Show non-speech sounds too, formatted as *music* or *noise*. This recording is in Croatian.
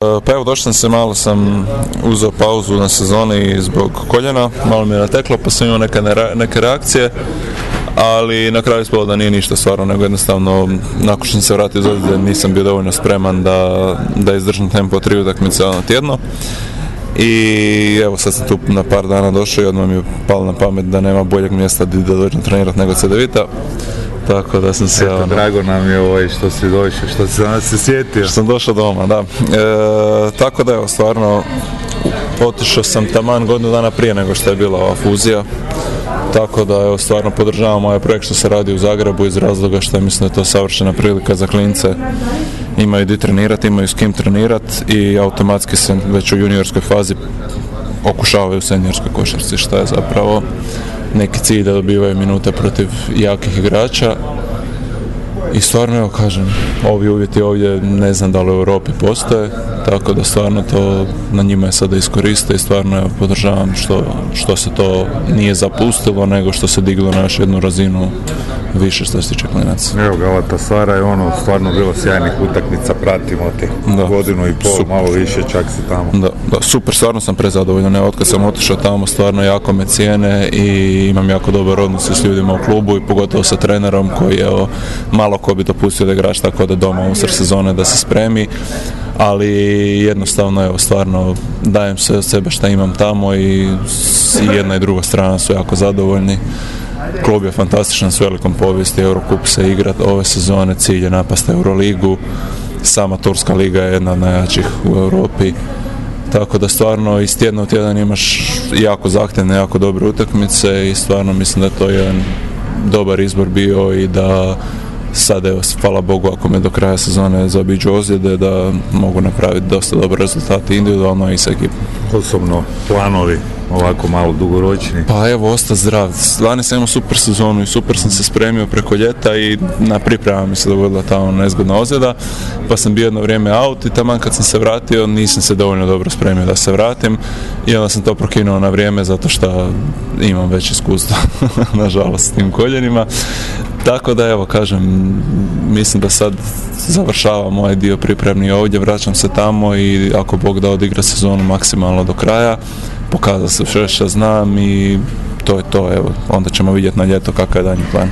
Pa evo došao sam se, malo sam uzeo pauzu na sezoni zbog koljena, malo mi je nateklo pa sam imao neke, neke reakcije, ali na kraju ispalo da nije ništa stvarno, nego jednostavno nakon što sam se vratio iz nisam bio dovoljno spreman da, da izdržam tempo tri utakmice na tjedno. I evo sad sam tu na par dana došao i odmah mi je palo na pamet da nema boljeg mjesta da dođem trenirati nego Cedevita. Tako da sam se... Eto, drago nam je ovaj što si došao, što si danas se sjetio. Što sam došao doma, da. E, tako da evo, stvarno, otišao sam taman godinu dana prije nego što je bila ova fuzija. Tako da evo, stvarno podržavam ovaj projekt što se radi u Zagrebu iz razloga što mislim da je to savršena prilika za klince. Imaju di trenirati, imaju s kim trenirati i automatski se već u juniorskoj fazi okušavaju u seniorskoj košarci što je zapravo neki cilj da dobivaju minute protiv jakih igrača i stvarno evo kažem ovi uvjeti ovdje ne znam da li u Europi postoje tako da stvarno to na njima je sada iskoriste i stvarno evo podržavam što, što se to nije zapustilo nego što se diglo na još jednu razinu više što se tiče klinaca. Evo Galatasaray je ono stvarno bilo sjajnih utakmica, pratimo te godinu i pol, malo više čak si tamo. Da, da, super, stvarno sam prezadovoljan, evo kad sam otišao tamo stvarno jako me cijene i imam jako dobar odnos s ljudima u klubu i pogotovo sa trenerom koji je malo ko bi dopustio da igraš tako da doma usred sezone da se spremi ali jednostavno evo stvarno dajem sve od sebe šta imam tamo i jedna i druga strana su jako zadovoljni Klub je fantastičan s velikom povijesti, Eurocup se igra ove sezone, cilj je napast Euroligu, sama Turska liga je jedna od najjačih u Europi. Tako da stvarno iz tjedna u tjedan imaš jako zahtjevne, jako dobre utakmice i stvarno mislim da je to jedan dobar izbor bio i da sad evo, hvala Bogu ako me do kraja sezone zabiđu ozljede da mogu napraviti dosta dobre rezultate individualno i sa ekipom. Osobno planovi ovako malo dugoročni? Pa evo, osta zdrav. Lani sam imao super sezonu i super sam se spremio preko ljeta i na priprema mi se dogodila ta nezgodna ozljeda, pa sam bio jedno vrijeme out i taman kad sam se vratio nisam se dovoljno dobro spremio da se vratim i onda sam to prokinuo na vrijeme zato što imam već iskustvo, *laughs* nažalost, s tim koljenima. Tako da evo, kažem, mislim da sad završavam ovaj dio pripremni ovdje, vraćam se tamo i ako Bog da odigra sezonu maksimalno do kraja, pokazao se što znam i to je to, evo, onda ćemo vidjeti na ljeto kakav je danji plan.